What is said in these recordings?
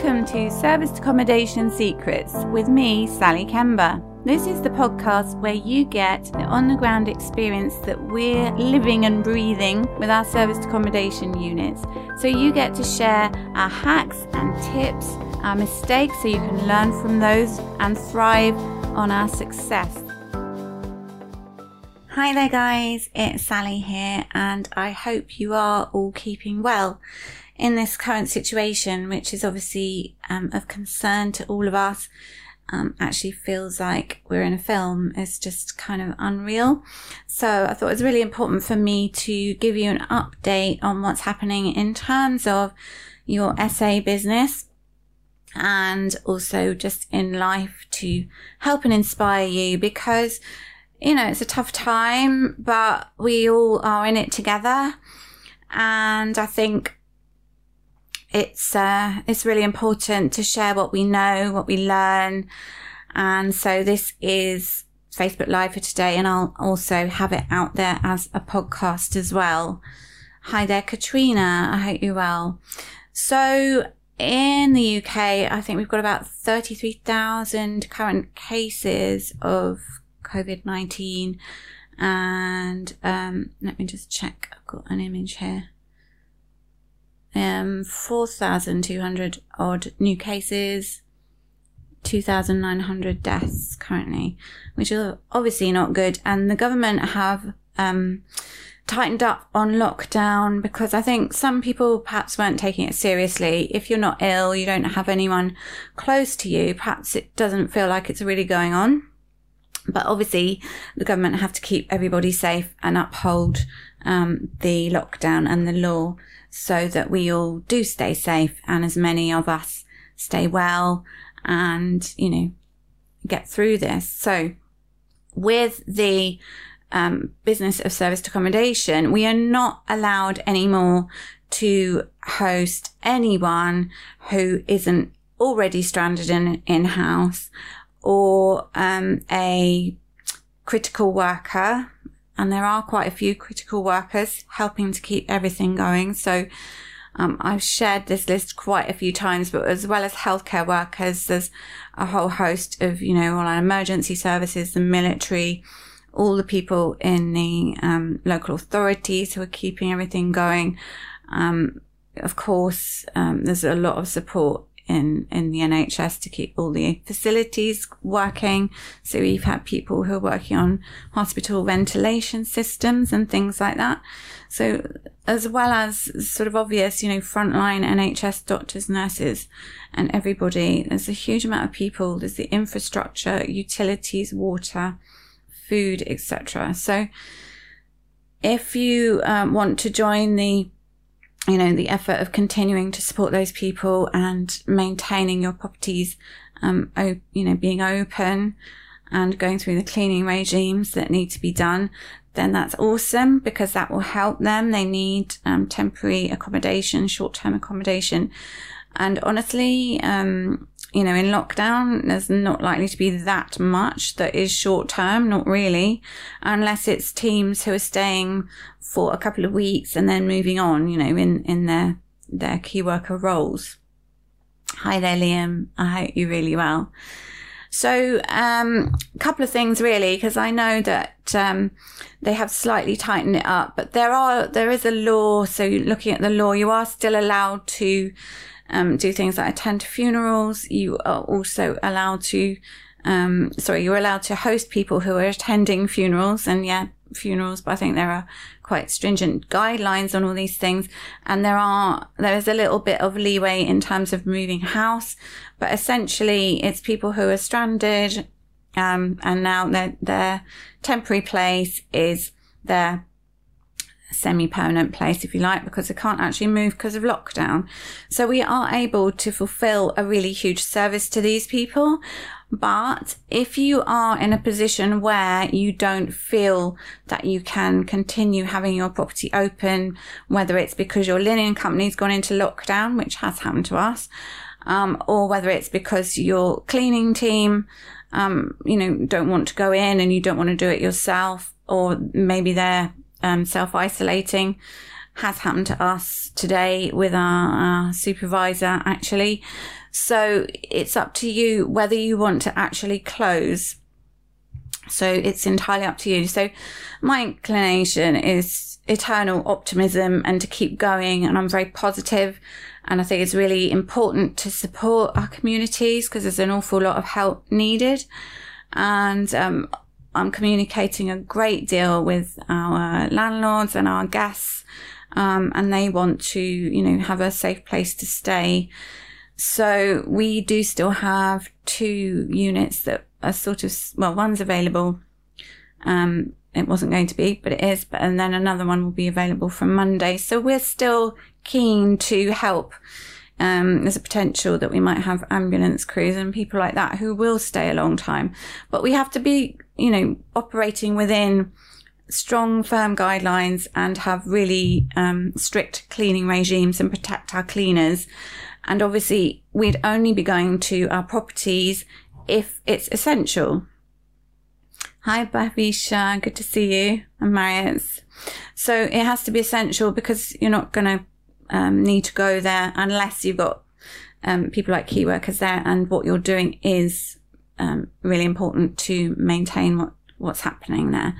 Welcome to Serviced Accommodation Secrets with me, Sally Kemba. This is the podcast where you get the on the ground experience that we're living and breathing with our serviced accommodation units. So you get to share our hacks and tips, our mistakes, so you can learn from those and thrive on our success. Hi there, guys, it's Sally here, and I hope you are all keeping well in this current situation, which is obviously um, of concern to all of us. Um, actually feels like we're in a film is just kind of unreal. So I thought it was really important for me to give you an update on what's happening in terms of your SA business and also just in life to help and inspire you because you know, it's a tough time, but we all are in it together. And I think it's, uh, it's really important to share what we know, what we learn. And so this is Facebook Live for today, and I'll also have it out there as a podcast as well. Hi there, Katrina. I hope you're well. So in the UK, I think we've got about 33,000 current cases of COVID 19. And um, let me just check. I've got an image here. Um, 4,200 odd new cases, 2,900 deaths currently, which is obviously not good. And the government have um, tightened up on lockdown because I think some people perhaps weren't taking it seriously. If you're not ill, you don't have anyone close to you, perhaps it doesn't feel like it's really going on. But obviously, the government have to keep everybody safe and uphold um, the lockdown and the law so that we all do stay safe and as many of us stay well and, you know, get through this. So with the um, business of serviced accommodation, we are not allowed anymore to host anyone who isn't already stranded in in house or um, a critical worker. And there are quite a few critical workers helping to keep everything going. So um, I've shared this list quite a few times, but as well as healthcare workers, there's a whole host of, you know, all our emergency services, the military, all the people in the um, local authorities who are keeping everything going. Um, of course, um, there's a lot of support in, in the NHS to keep all the facilities working. So we've had people who are working on hospital ventilation systems and things like that. So as well as sort of obvious, you know, frontline NHS doctors, nurses and everybody, there's a huge amount of people. There's the infrastructure, utilities, water, food, etc. So if you um, want to join the you know, the effort of continuing to support those people and maintaining your properties, um, you know, being open and going through the cleaning regimes that need to be done, then that's awesome because that will help them. They need um, temporary accommodation, short-term accommodation. And honestly, um, you know, in lockdown, there's not likely to be that much that is short term, not really, unless it's teams who are staying for a couple of weeks and then moving on, you know, in, in their, their key worker roles. Hi there, Liam. I hope you're really well. So, um, a couple of things really, because I know that, um, they have slightly tightened it up, but there are, there is a law. So looking at the law, you are still allowed to, um, do things like attend funerals. You are also allowed to, um, sorry, you're allowed to host people who are attending funerals and yeah, funerals, but I think there are quite stringent guidelines on all these things. And there are, there is a little bit of leeway in terms of moving house, but essentially it's people who are stranded, um, and now their, their temporary place is their semi-permanent place, if you like, because they can't actually move because of lockdown. So we are able to fulfill a really huge service to these people. But if you are in a position where you don't feel that you can continue having your property open, whether it's because your linen company's gone into lockdown, which has happened to us, um, or whether it's because your cleaning team, um, you know, don't want to go in and you don't want to do it yourself, or maybe they're um, self isolating has happened to us today with our, our, supervisor actually. So it's up to you whether you want to actually close. So it's entirely up to you. So my inclination is eternal optimism and to keep going. And I'm very positive. and I think it's really important to support our communities because there's an awful lot of help needed. And um, I'm communicating a great deal with our landlords and our guests. Um, and they want to, you know, have a safe place to stay. So we do still have two units that are sort of, well, one's available. Um, it wasn't going to be, but it is. But, and then another one will be available from Monday. So we're still keen to help. Um, there's a potential that we might have ambulance crews and people like that who will stay a long time, but we have to be, you know, operating within strong, firm guidelines and have really um, strict cleaning regimes and protect our cleaners. And obviously, we'd only be going to our properties if it's essential. Hi, Bavisha. Good to see you. I'm Marius. So it has to be essential because you're not going to um, need to go there unless you've got um, people like key workers there. And what you're doing is um, really important to maintain what, what's happening there.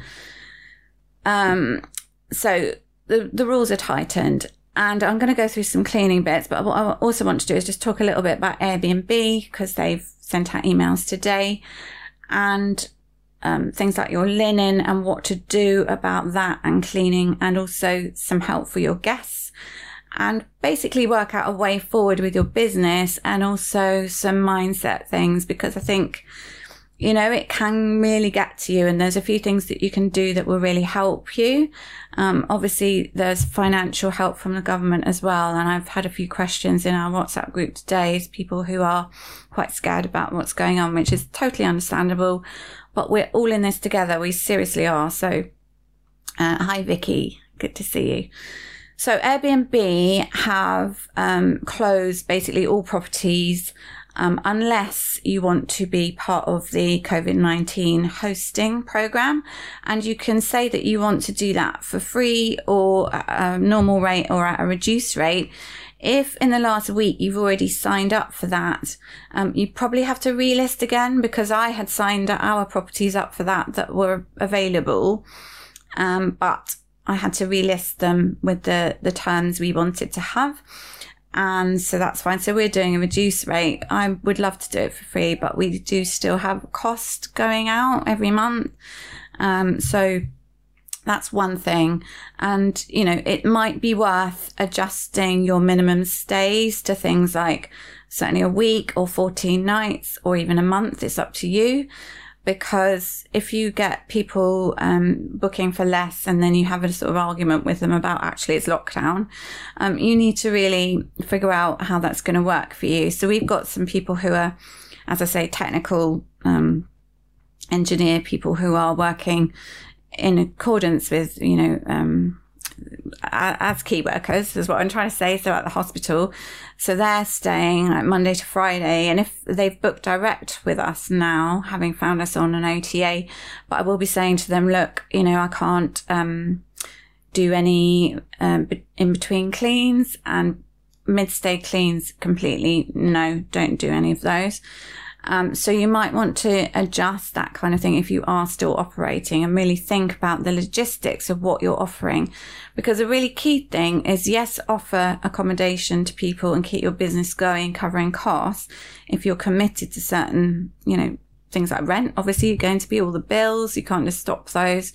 Um, so the, the rules are tightened. And I'm going to go through some cleaning bits, but what I also want to do is just talk a little bit about Airbnb because they've sent out emails today and um, things like your linen and what to do about that and cleaning and also some help for your guests and basically work out a way forward with your business and also some mindset things because I think, you know, it can really get to you and there's a few things that you can do that will really help you. Um, obviously there's financial help from the government as well. And I've had a few questions in our WhatsApp group today, people who are quite scared about what's going on, which is totally understandable, but we're all in this together. We seriously are. So, uh, hi, Vicky. Good to see you. So Airbnb have um, closed basically all properties um, unless you want to be part of the COVID 19 hosting program. And you can say that you want to do that for free or a normal rate or at a reduced rate. If in the last week you've already signed up for that, um, you probably have to relist again because I had signed our properties up for that that were available. Um, but I had to relist them with the, the terms we wanted to have. And so that's fine. So we're doing a reduced rate. I would love to do it for free, but we do still have cost going out every month. Um, so that's one thing. And, you know, it might be worth adjusting your minimum stays to things like certainly a week or 14 nights or even a month. It's up to you because if you get people um, booking for less and then you have a sort of argument with them about actually it's lockdown, um, you need to really figure out how that's going to work for you. So we've got some people who are, as I say, technical um, engineer people who are working in accordance with, you know, um, as key workers is what I'm trying to say. So at the hospital, so they're staying like Monday to Friday. And if they've booked direct with us now, having found us on an OTA, but I will be saying to them, look, you know, I can't, um, do any, um, in between cleans and mid stay cleans completely. No, don't do any of those. Um, so you might want to adjust that kind of thing if you are still operating and really think about the logistics of what you're offering. Because a really key thing is yes, offer accommodation to people and keep your business going, covering costs. If you're committed to certain, you know, things like rent, obviously you're going to be all the bills. You can't just stop those.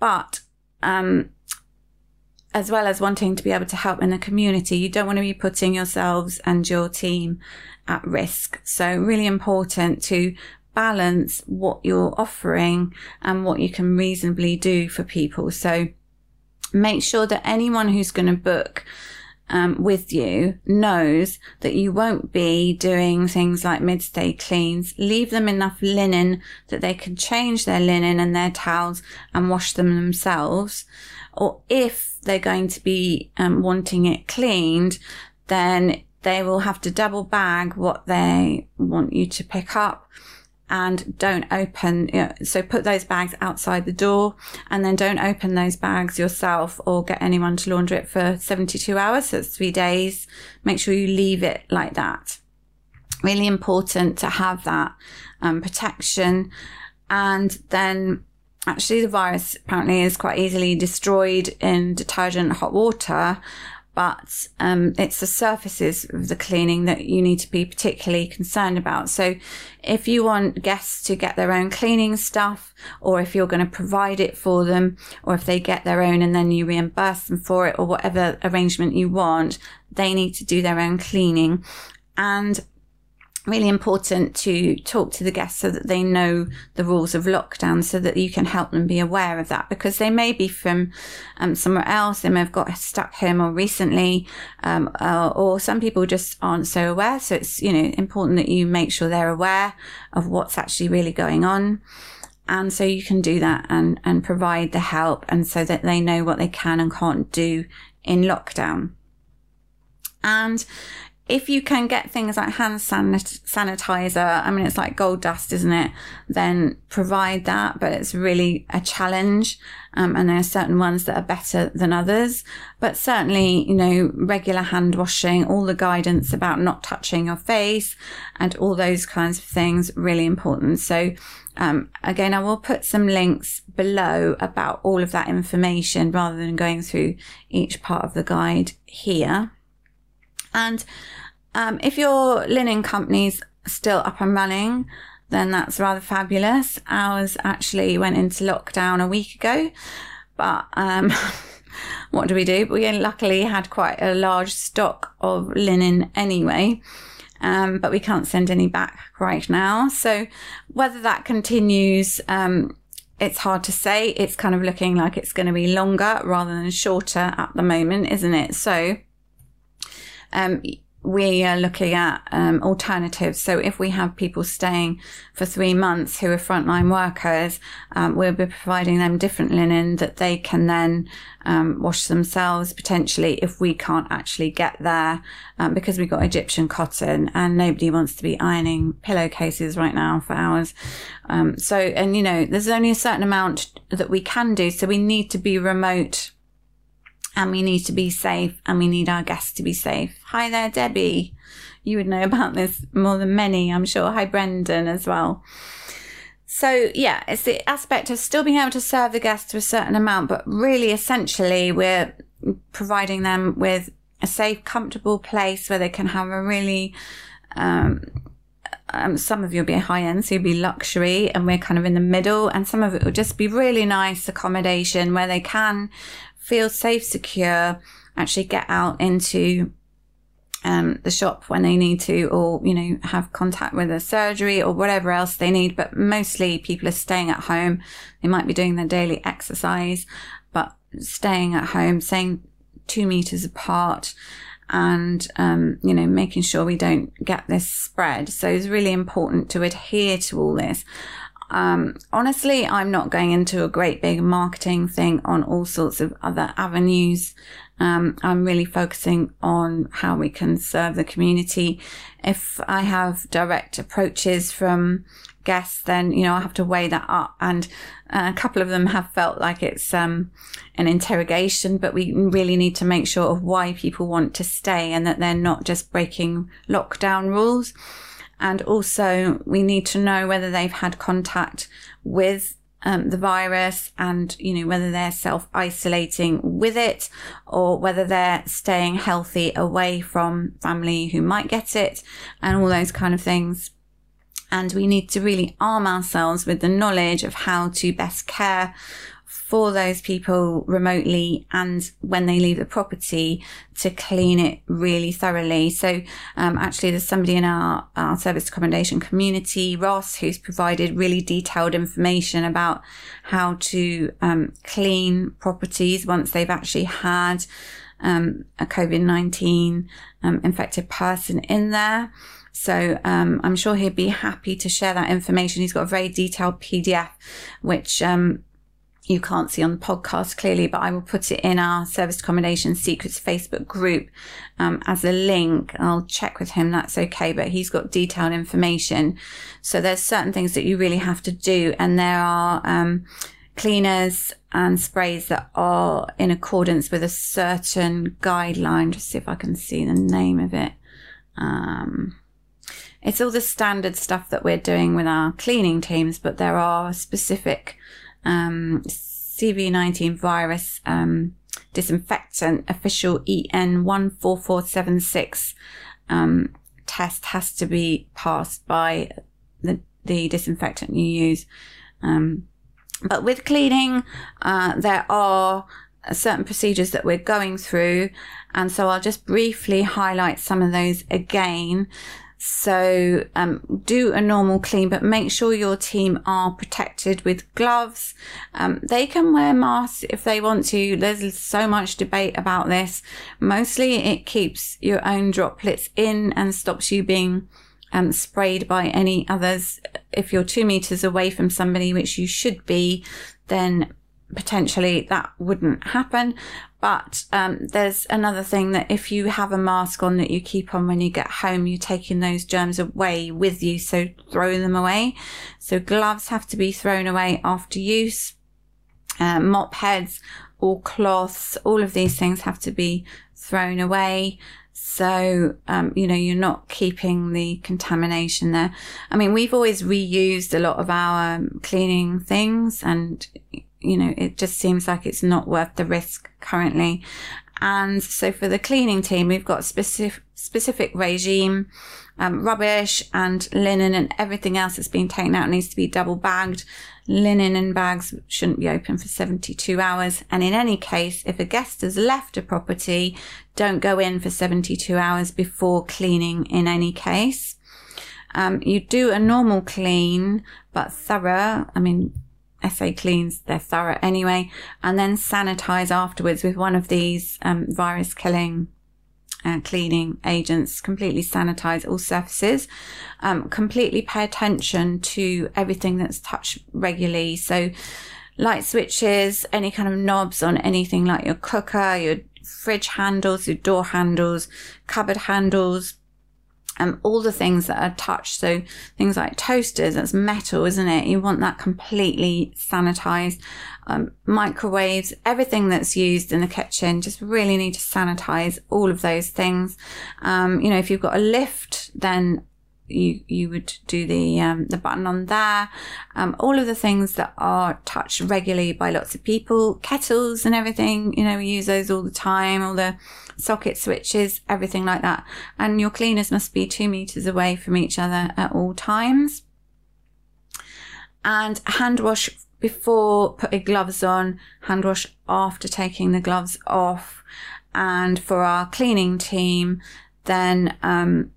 But, um, as well as wanting to be able to help in the community, you don't want to be putting yourselves and your team at risk. So really important to balance what you're offering and what you can reasonably do for people. So make sure that anyone who's going to book um, with you knows that you won't be doing things like mid-stay cleans. Leave them enough linen that they can change their linen and their towels and wash them themselves. Or if they're going to be um, wanting it cleaned, then they will have to double bag what they want you to pick up and don't open, you know, so put those bags outside the door and then don't open those bags yourself or get anyone to launder it for 72 hours. So it's three days. Make sure you leave it like that. really important to have that um, protection. And then actually the virus apparently is quite easily destroyed in detergent hot water but um, it's the surfaces of the cleaning that you need to be particularly concerned about. So if you want guests to get their own cleaning stuff, or if you're going to provide it for them, or if they get their own and then you reimburse them for it, or whatever arrangement you want, they need to do their own cleaning. And really important to talk to the guests so that they know the rules of lockdown so that you can help them be aware of that because they may be from um, somewhere else. They may have got stuck here more recently, um, uh, or some people just aren't so aware. So it's, you know, important that you make sure they're aware of what's actually really going on. And so you can do that and, and provide the help and so that they know what they can and can't do in lockdown. And if you can get things like hand sanit- sanitizer, I mean, it's like gold dust, isn't it? Then provide that, but it's really a challenge. Um, and there are certain ones that are better than others, but certainly, you know, regular hand washing, all the guidance about not touching your face and all those kinds of things, really important. So, um, again, I will put some links below about all of that information rather than going through each part of the guide here. And um, if your linen company's still up and running, then that's rather fabulous. Ours actually went into lockdown a week ago, but um, what do we do? We luckily had quite a large stock of linen anyway. Um, but we can't send any back right now. So whether that continues, um, it's hard to say. It's kind of looking like it's going to be longer rather than shorter at the moment, isn't it? So, um, we are looking at um, alternatives. So if we have people staying for three months who are frontline workers, um, we'll be providing them different linen that they can then um, wash themselves potentially if we can't actually get there um, because we've got Egyptian cotton and nobody wants to be ironing pillowcases right now for hours. Um, so, and you know, there's only a certain amount that we can do. So we need to be remote and we need to be safe and we need our guests to be safe. Hi there, Debbie. You would know about this more than many, I'm sure. Hi, Brendan, as well. So, yeah, it's the aspect of still being able to serve the guests to a certain amount, but really essentially we're providing them with a safe, comfortable place where they can have a really, um, um, some of you will be high end, so you'll be luxury, and we're kind of in the middle, and some of it will just be really nice accommodation where they can feel safe, secure, actually get out into um, the shop when they need to, or, you know, have contact with a surgery or whatever else they need. But mostly people are staying at home. They might be doing their daily exercise, but staying at home, staying two meters apart and, um, you know, making sure we don't get this spread. So it's really important to adhere to all this. Um, honestly, I'm not going into a great big marketing thing on all sorts of other avenues. Um, I'm really focusing on how we can serve the community. If I have direct approaches from guests, then, you know, I have to weigh that up. And uh, a couple of them have felt like it's, um, an interrogation, but we really need to make sure of why people want to stay and that they're not just breaking lockdown rules. And also we need to know whether they've had contact with um, the virus and, you know, whether they're self isolating with it or whether they're staying healthy away from family who might get it and all those kind of things. And we need to really arm ourselves with the knowledge of how to best care for those people remotely and when they leave the property to clean it really thoroughly. So, um, actually there's somebody in our, our service accommodation community, Ross, who's provided really detailed information about how to, um, clean properties once they've actually had, um, a COVID-19, um, infected person in there. So um, I'm sure he'd be happy to share that information. He's got a very detailed PDF, which um, you can't see on the podcast clearly, but I will put it in our service accommodation secrets Facebook group um, as a link. I'll check with him that's okay, but he's got detailed information. So there's certain things that you really have to do, and there are um, cleaners and sprays that are in accordance with a certain guideline. Just see if I can see the name of it. Um, it's all the standard stuff that we're doing with our cleaning teams, but there are specific um, CV19 virus um, disinfectant official EN 14476 um, test has to be passed by the, the disinfectant you use. Um, but with cleaning, uh, there are certain procedures that we're going through. And so I'll just briefly highlight some of those again. So um, do a normal clean, but make sure your team are protected with gloves. Um, they can wear masks if they want to. There's so much debate about this. Mostly it keeps your own droplets in and stops you being um, sprayed by any others. If you're two meters away from somebody, which you should be, then potentially that wouldn't happen. But um, there's another thing that if you have a mask on that you keep on when you get home, you're taking those germs away with you. So throw them away. So gloves have to be thrown away after use. Uh, mop heads or cloths, all of these things have to be thrown away. So, um, you know, you're not keeping the contamination there. I mean, we've always reused a lot of our cleaning things and, you know, it just seems like it's not worth the risk currently. And so for the cleaning team, we've got specific, specific regime, um, rubbish and linen and everything else that's been taken out needs to be double bagged. Linen and bags shouldn't be open for 72 hours. And in any case, if a guest has left a property, don't go in for 72 hours before cleaning in any case. Um, you do a normal clean, but thorough. I mean, SA cleans, they're thorough anyway, and then sanitize afterwards with one of these um, virus killing uh, cleaning agents, completely sanitize all surfaces, um, completely pay attention to everything that's touched regularly. So light switches, any kind of knobs on anything like your cooker, your fridge handles, your door handles, cupboard handles, um, all the things that are touched. So things like toasters, that's metal, isn't it? You want that completely sanitized. Um, microwaves, everything that's used in the kitchen, just really need to sanitize all of those things. Um, you know, if you've got a lift, then you you would do the um, the button on there. Um, all of the things that are touched regularly by lots of people, kettles and everything. You know, we use those all the time. All the socket switches, everything like that. And your cleaners must be two meters away from each other at all times. And hand wash before putting gloves on, hand wash after taking the gloves off. And for our cleaning team, then um,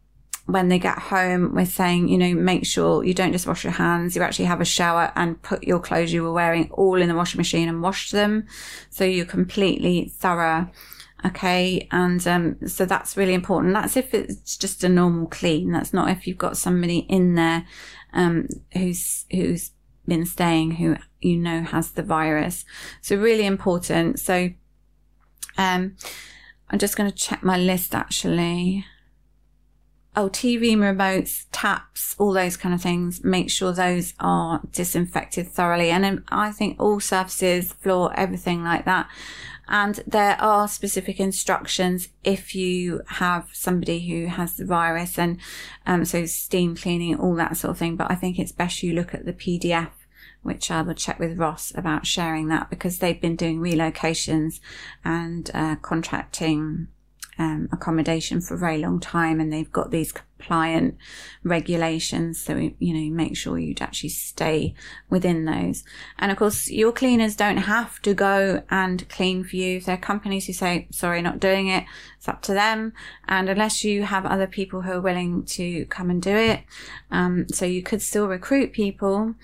when they get home, we're saying, you know, make sure you don't just wash your hands, you actually have a shower and put your clothes you were wearing all in the washing machine and wash them. So you're completely thorough. Okay. And, um, so that's really important. That's if it's just a normal clean. That's not if you've got somebody in there, um, who's, who's been staying who you know has the virus. So really important. So, um, I'm just going to check my list actually oh, TV remotes, taps, all those kind of things, make sure those are disinfected thoroughly. And I think all surfaces, floor, everything like that. And there are specific instructions if you have somebody who has the virus and, um, so steam cleaning, all that sort of thing. But I think it's best you look at the PDF which I will check with Ross about sharing that because they've been doing relocations and uh, contracting um, accommodation for a very long time and they've got these compliant regulations. So, you know, make sure you'd actually stay within those. And of course, your cleaners don't have to go and clean for you. If there are companies who say, sorry, not doing it, it's up to them. And unless you have other people who are willing to come and do it, um, so you could still recruit people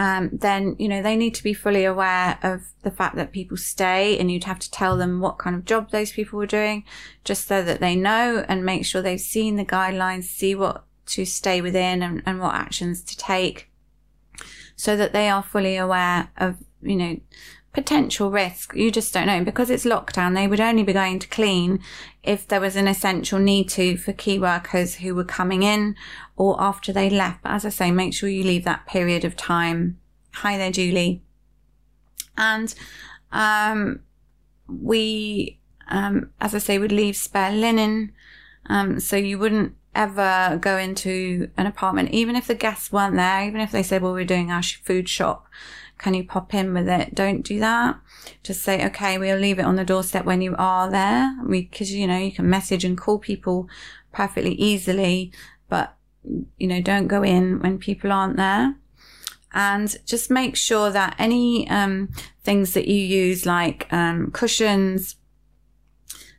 um, then you know they need to be fully aware of the fact that people stay, and you'd have to tell them what kind of job those people were doing, just so that they know and make sure they've seen the guidelines, see what to stay within, and, and what actions to take, so that they are fully aware of you know potential risk. You just don't know because it's lockdown. They would only be going to clean if there was an essential need to for key workers who were coming in or after they left. But as I say, make sure you leave that period of time. Hi there, Julie. And, um, we, um, as I say, would leave spare linen. Um, so you wouldn't ever go into an apartment, even if the guests weren't there, even if they said, well, we're doing our food shop, can you pop in with it? Don't do that. Just say, okay, we'll leave it on the doorstep when you are there. We, cause you know, you can message and call people perfectly easily, but you know, don't go in when people aren't there. And just make sure that any um, things that you use, like um, cushions,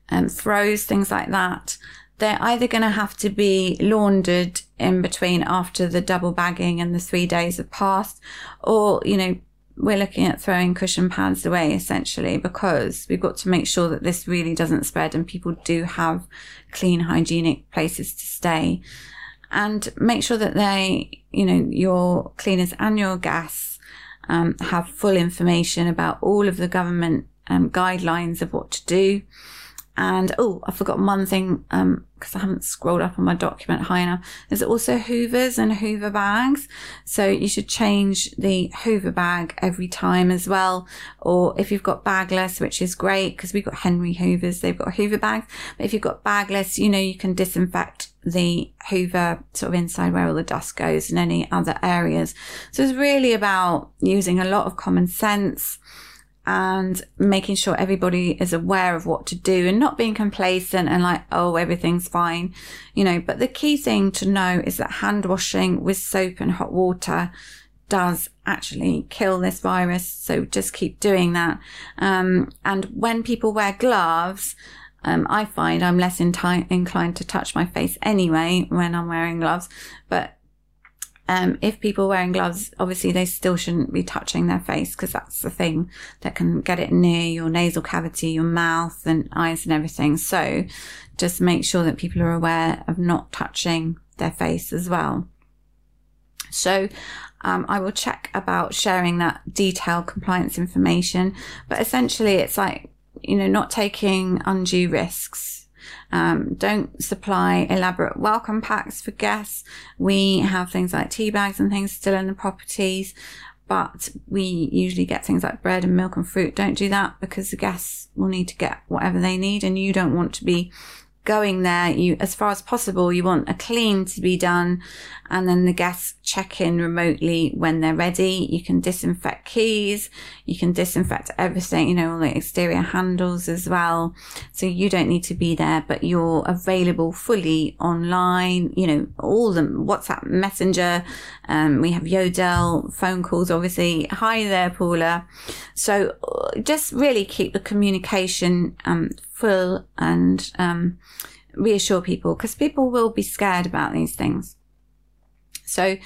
um, throws, things like that, they're either going to have to be laundered in between after the double bagging and the three days have passed, or, you know, we're looking at throwing cushion pads away essentially because we've got to make sure that this really doesn't spread and people do have clean hygienic places to stay and make sure that they, you know, your cleaners and your gas um, have full information about all of the government um, guidelines of what to do. And oh, I forgot one thing um because um, I haven't scrolled up on my document high enough. There's also hoovers and hoover bags. So you should change the hoover bag every time as well. Or if you've got bagless, which is great because we've got Henry Hoovers, they've got hoover bags. But if you've got bagless, you know, you can disinfect the hoover sort of inside where all the dust goes and any other areas. So it's really about using a lot of common sense and making sure everybody is aware of what to do and not being complacent and like, oh, everything's fine, you know. But the key thing to know is that hand washing with soap and hot water does actually kill this virus. So just keep doing that. Um, and when people wear gloves, um, I find I'm less inclined to touch my face anyway when I'm wearing gloves, but um, if people wearing gloves, obviously they still shouldn't be touching their face because that's the thing that can get it near your nasal cavity, your mouth and eyes and everything. So just make sure that people are aware of not touching their face as well. So um, I will check about sharing that detailed compliance information, but essentially it's like, you know, not taking undue risks um, don't supply elaborate welcome packs for guests. We have things like tea bags and things still in the properties, but we usually get things like bread and milk and fruit. Don't do that because the guests will need to get whatever they need and you don't want to be going there, you, as far as possible, you want a clean to be done. And then the guests check in remotely when they're ready. You can disinfect keys. You can disinfect everything, you know, all the exterior handles as well. So you don't need to be there, but you're available fully online, you know, all the WhatsApp messenger. Um, we have Yodel phone calls, obviously. Hi there, Paula. So uh, just really keep the communication, um, and um, reassure people because people will be scared about these things. So,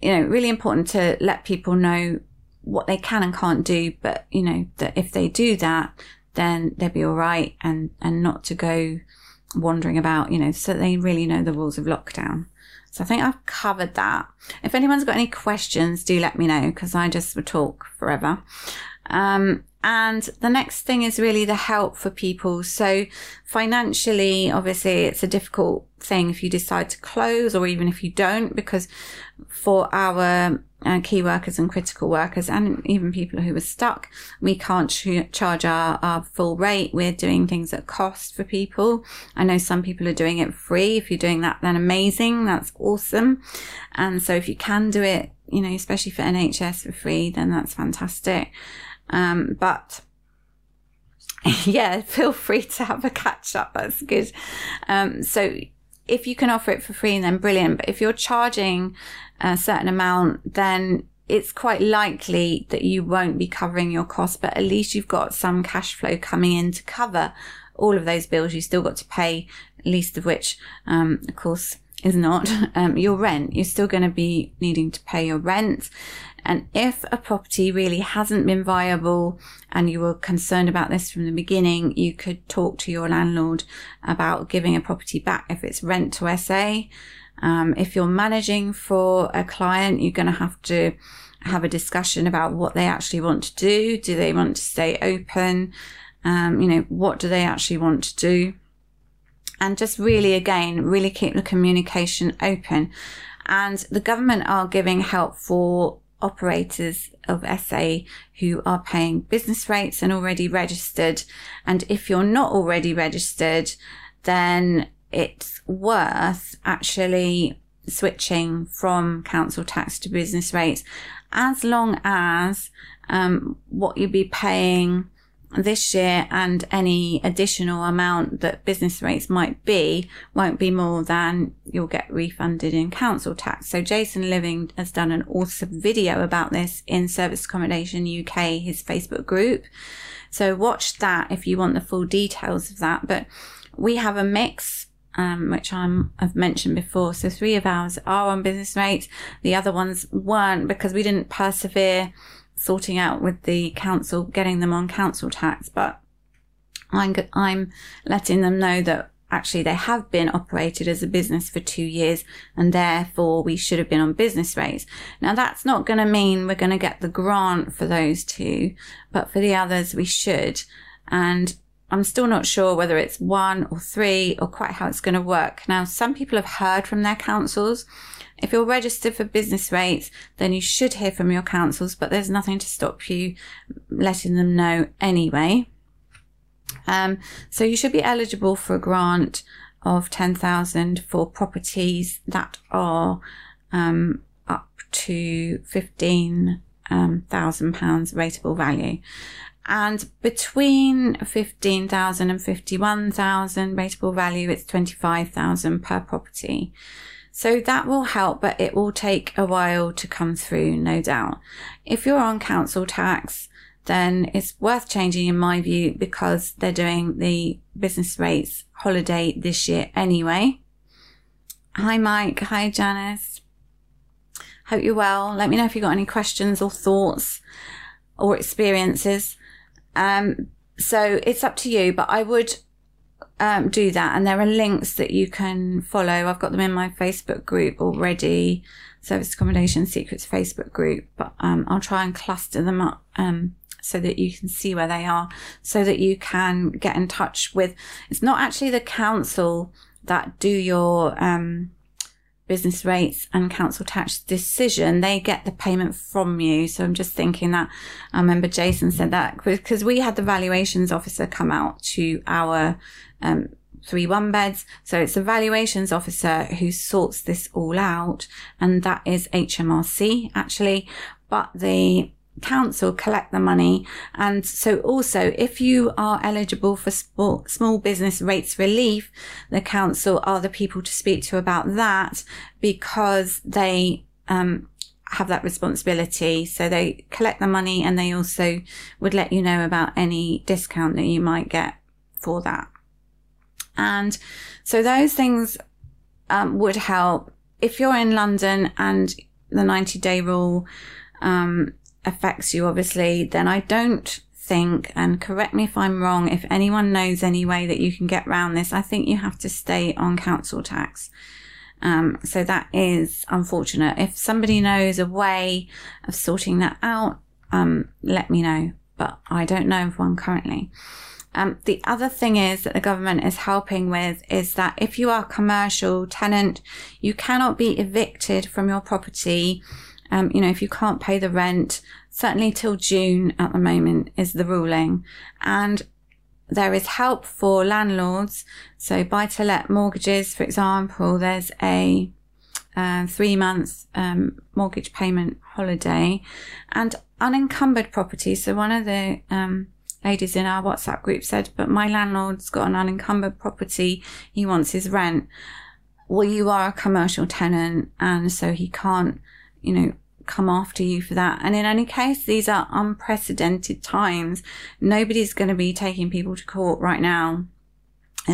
you know, really important to let people know what they can and can't do, but you know, that if they do that, then they'll be all right and, and not to go wandering about, you know, so they really know the rules of lockdown. So I think I've covered that. If anyone's got any questions, do let me know because I just would talk forever. Um, and the next thing is really the help for people. So financially, obviously it's a difficult thing if you decide to close or even if you don't, because for our uh, key workers and critical workers and even people who are stuck, we can't ch- charge our, our full rate. We're doing things at cost for people. I know some people are doing it free. If you're doing that, then amazing. That's awesome. And so if you can do it, you know, especially for NHS for free, then that's fantastic. Um, but yeah, feel free to have a catch up. That's good. Um, so if you can offer it for free, then brilliant. But if you're charging a certain amount, then it's quite likely that you won't be covering your costs, but at least you've got some cash flow coming in to cover all of those bills you still got to pay, least of which, um, of course, is not um, your rent. You're still going to be needing to pay your rent. And if a property really hasn't been viable and you were concerned about this from the beginning, you could talk to your landlord about giving a property back if it's rent to SA. Um, if you're managing for a client, you're going to have to have a discussion about what they actually want to do. Do they want to stay open? Um, you know, what do they actually want to do? And just really, again, really keep the communication open. And the government are giving help for operators of SA who are paying business rates and already registered. And if you're not already registered, then it's worth actually switching from council tax to business rates as long as um, what you'd be paying this year and any additional amount that business rates might be won't be more than you'll get refunded in council tax. So Jason Living has done an awesome video about this in Service Accommodation UK, his Facebook group. So watch that if you want the full details of that. But we have a mix um, which I'm, I've mentioned before. So three of ours are on business rates. The other ones weren't because we didn't persevere sorting out with the council, getting them on council tax. But I'm, I'm letting them know that actually they have been operated as a business for two years and therefore we should have been on business rates. Now that's not going to mean we're going to get the grant for those two, but for the others we should. And I'm still not sure whether it's one or three or quite how it's going to work. Now, some people have heard from their councils. If you're registered for business rates, then you should hear from your councils, but there's nothing to stop you letting them know anyway. Um, so you should be eligible for a grant of 10,000 for properties that are um, up to 15,000 um, pounds rateable value. And between 15,000 and 51,000 rateable value, it's 25,000 per property. So that will help, but it will take a while to come through, no doubt. If you're on council tax, then it's worth changing in my view because they're doing the business rates holiday this year anyway. Hi, Mike. Hi, Janice. Hope you're well. Let me know if you've got any questions or thoughts or experiences. Um, so it's up to you, but I would um, do that. And there are links that you can follow. I've got them in my Facebook group already, Service Accommodation Secrets Facebook group, but um, I'll try and cluster them up um, so that you can see where they are, so that you can get in touch with. It's not actually the council that do your um, business rates and council tax decision, they get the payment from you. So I'm just thinking that I remember Jason said that because we had the valuations officer come out to our um, three one beds. So it's the valuations officer who sorts this all out, and that is HMRC actually. But the council collect the money. And so also, if you are eligible for small business rates relief, the council are the people to speak to about that because they, um, have that responsibility. So they collect the money and they also would let you know about any discount that you might get for that. And so those things um, would help if you're in London and the 90 day rule um, affects you, obviously, then I don't think, and correct me if I'm wrong, if anyone knows any way that you can get around this, I think you have to stay on council tax. Um, so that is unfortunate. If somebody knows a way of sorting that out, um, let me know. But I don't know of one currently. Um, the other thing is that the government is helping with is that if you are a commercial tenant, you cannot be evicted from your property um, you know, if you can't pay the rent, certainly till June at the moment is the ruling. And there is help for landlords. So buy to let mortgages, for example, there's a uh, three months um, mortgage payment holiday and unencumbered property. So one of the um, ladies in our WhatsApp group said, but my landlord's got an unencumbered property. He wants his rent. Well, you are a commercial tenant and so he can't you know, come after you for that. And in any case, these are unprecedented times. Nobody's going to be taking people to court right now.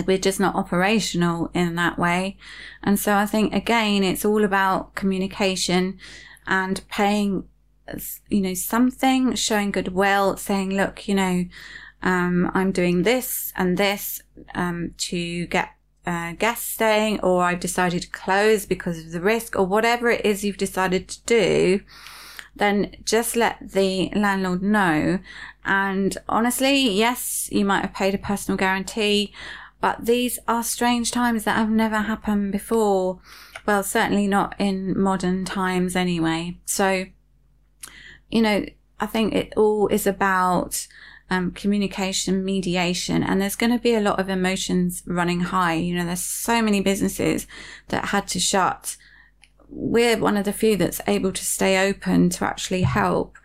We're just not operational in that way. And so I think again, it's all about communication and paying, you know, something, showing goodwill, saying, look, you know, um, I'm doing this and this, um, to get uh, guest staying or I've decided to close because of the risk or whatever it is you've decided to do, then just let the landlord know. And honestly, yes, you might have paid a personal guarantee, but these are strange times that have never happened before. Well, certainly not in modern times anyway. So, you know, I think it all is about um, communication, mediation, and there's going to be a lot of emotions running high. You know, there's so many businesses that had to shut. We're one of the few that's able to stay open to actually help.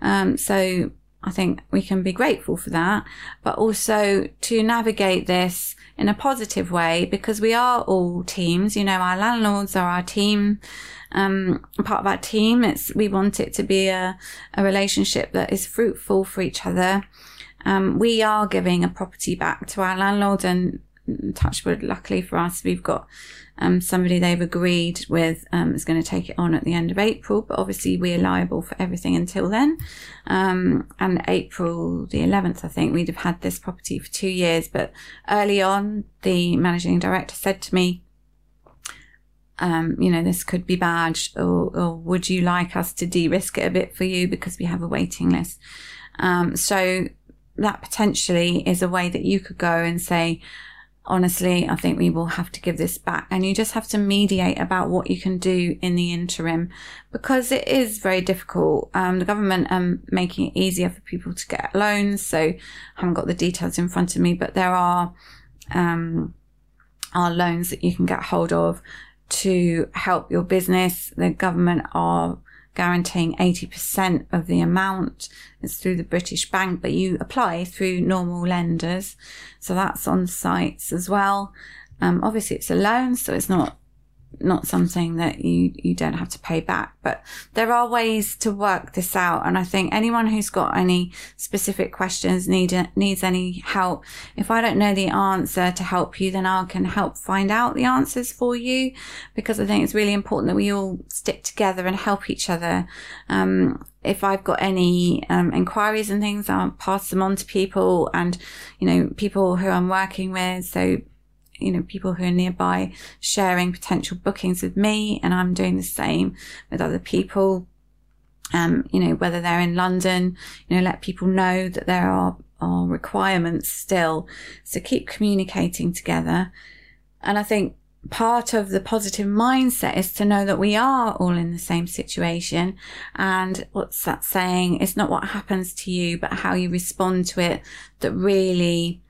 Um, so I think we can be grateful for that, but also to navigate this in a positive way because we are all teams. You know, our landlords are our team, um, part of our team. It's, we want it to be a, a relationship that is fruitful for each other. Um, we are giving a property back to our landlord and touchwood, luckily for us, we've got um, somebody they've agreed with um, is going to take it on at the end of April, but obviously we're liable for everything until then. Um, and April the 11th, I think we'd have had this property for two years, but early on, the managing director said to me, um, you know, this could be bad, or, or, would you like us to de-risk it a bit for you because we have a waiting list? Um, so that potentially is a way that you could go and say, honestly, I think we will have to give this back. And you just have to mediate about what you can do in the interim because it is very difficult. Um, the government are making it easier for people to get loans. So I haven't got the details in front of me, but there are, um, are loans that you can get hold of to help your business. The government are guaranteeing 80% of the amount. It's through the British Bank, but you apply through normal lenders. So that's on sites as well. Um, obviously it's a loan, so it's not not something that you, you don't have to pay back. But there are ways to work this out. And I think anyone who's got any specific questions need, needs any help. If I don't know the answer to help you, then I can help find out the answers for you because I think it's really important that we all stick together and help each other. Um, if I've got any um, inquiries and things, I'll pass them on to people and, you know, people who I'm working with. So you know, people who are nearby sharing potential bookings with me and I'm doing the same with other people. Um, you know, whether they're in London, you know, let people know that there are, are requirements still. So keep communicating together. And I think part of the positive mindset is to know that we are all in the same situation. And what's that saying? It's not what happens to you, but how you respond to it that really,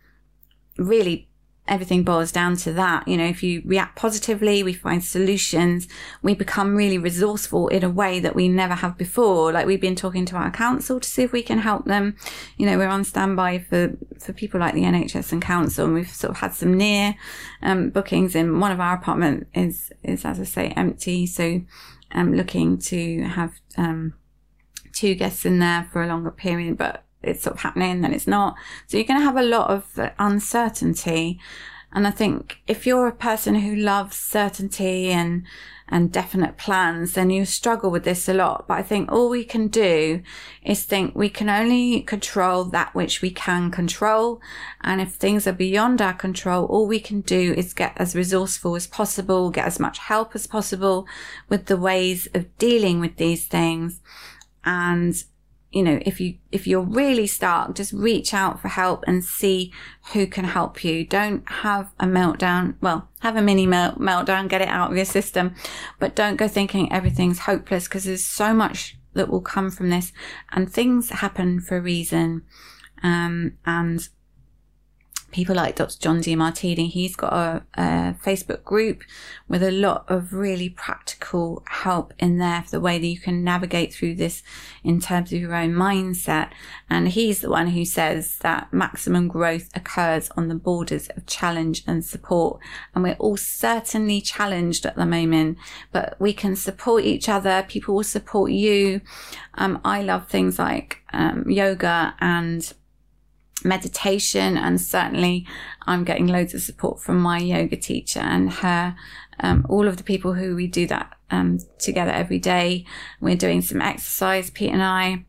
really everything boils down to that. You know, if you react positively, we find solutions, we become really resourceful in a way that we never have before. Like we've been talking to our council to see if we can help them. You know, we're on standby for, for people like the NHS and council and we've sort of had some near, um, bookings in one of our apartment is, is, as I say, empty. So I'm looking to have, um, two guests in there for a longer period, but it's sort of happening, then it's not. So you're going to have a lot of uncertainty. And I think if you're a person who loves certainty and, and definite plans, then you struggle with this a lot. But I think all we can do is think we can only control that which we can control. And if things are beyond our control, all we can do is get as resourceful as possible, get as much help as possible with the ways of dealing with these things. And you know, if you, if you're really stuck, just reach out for help and see who can help you. Don't have a meltdown. Well, have a mini melt- meltdown, get it out of your system, but don't go thinking everything's hopeless because there's so much that will come from this and things happen for a reason. Um, and people like Dr. John Demartini. He's got a, a, Facebook group with a lot of really practical help in there for the way that you can navigate through this in terms of your own mindset. And he's the one who says that maximum growth occurs on the borders of challenge and support. And we're all certainly challenged at the moment, but we can support each other. People will support you. Um, I love things like um, yoga and meditation and certainly I'm getting loads of support from my yoga teacher and her um, all of the people who we do that um, together every day. We're doing some exercise Pete and I.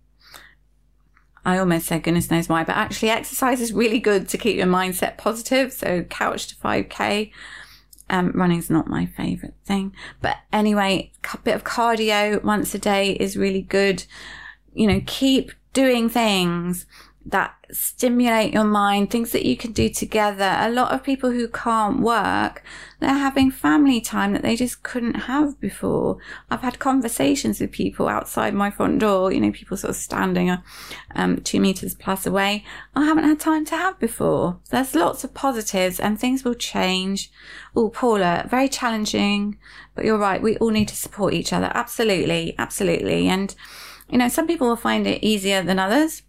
I almost said goodness knows why but actually exercise is really good to keep your mindset positive. So couch to 5k um, running's not my favorite thing. But anyway a bit of cardio once a day is really good. You know keep doing things that stimulate your mind, things that you can do together. A lot of people who can't work, they're having family time that they just couldn't have before. I've had conversations with people outside my front door, you know, people sort of standing um, two meters plus away. I haven't had time to have before. There's lots of positives and things will change. Oh, Paula, very challenging, but you're right. We all need to support each other. Absolutely. Absolutely. And, you know, some people will find it easier than others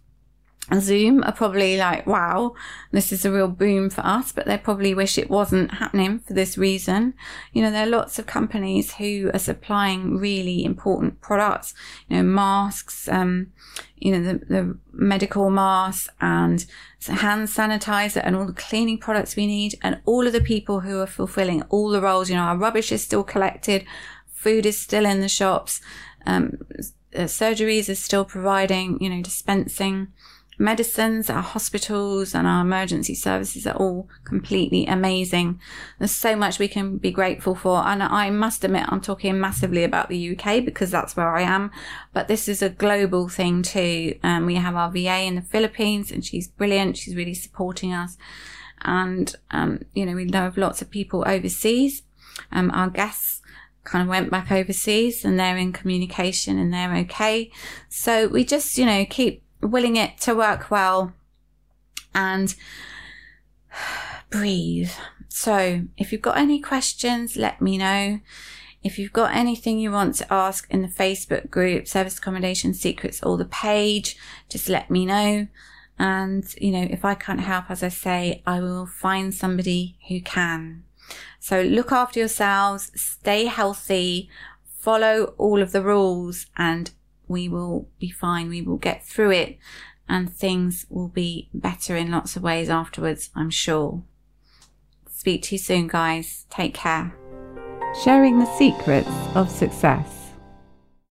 Zoom are probably like, wow, this is a real boom for us, but they probably wish it wasn't happening for this reason. You know, there are lots of companies who are supplying really important products, you know, masks, um, you know, the, the medical masks and hand sanitizer and all the cleaning products we need. And all of the people who are fulfilling all the roles, you know, our rubbish is still collected, food is still in the shops, um, uh, surgeries are still providing, you know, dispensing medicines, our hospitals and our emergency services are all completely amazing. There's so much we can be grateful for. And I must admit, I'm talking massively about the UK because that's where I am. But this is a global thing too. Um, we have our VA in the Philippines and she's brilliant. She's really supporting us. And, um, you know, we know of lots of people overseas. Um, our guests kind of went back overseas and they're in communication and they're okay. So we just, you know, keep willing it to work well and breathe. So if you've got any questions, let me know. If you've got anything you want to ask in the Facebook group, Service Accommodation Secrets or the page, just let me know. And, you know, if I can't help, as I say, I will find somebody who can. So look after yourselves, stay healthy, follow all of the rules and we will be fine. We will get through it and things will be better in lots of ways afterwards, I'm sure. Speak to you soon, guys. Take care. Sharing the secrets of success.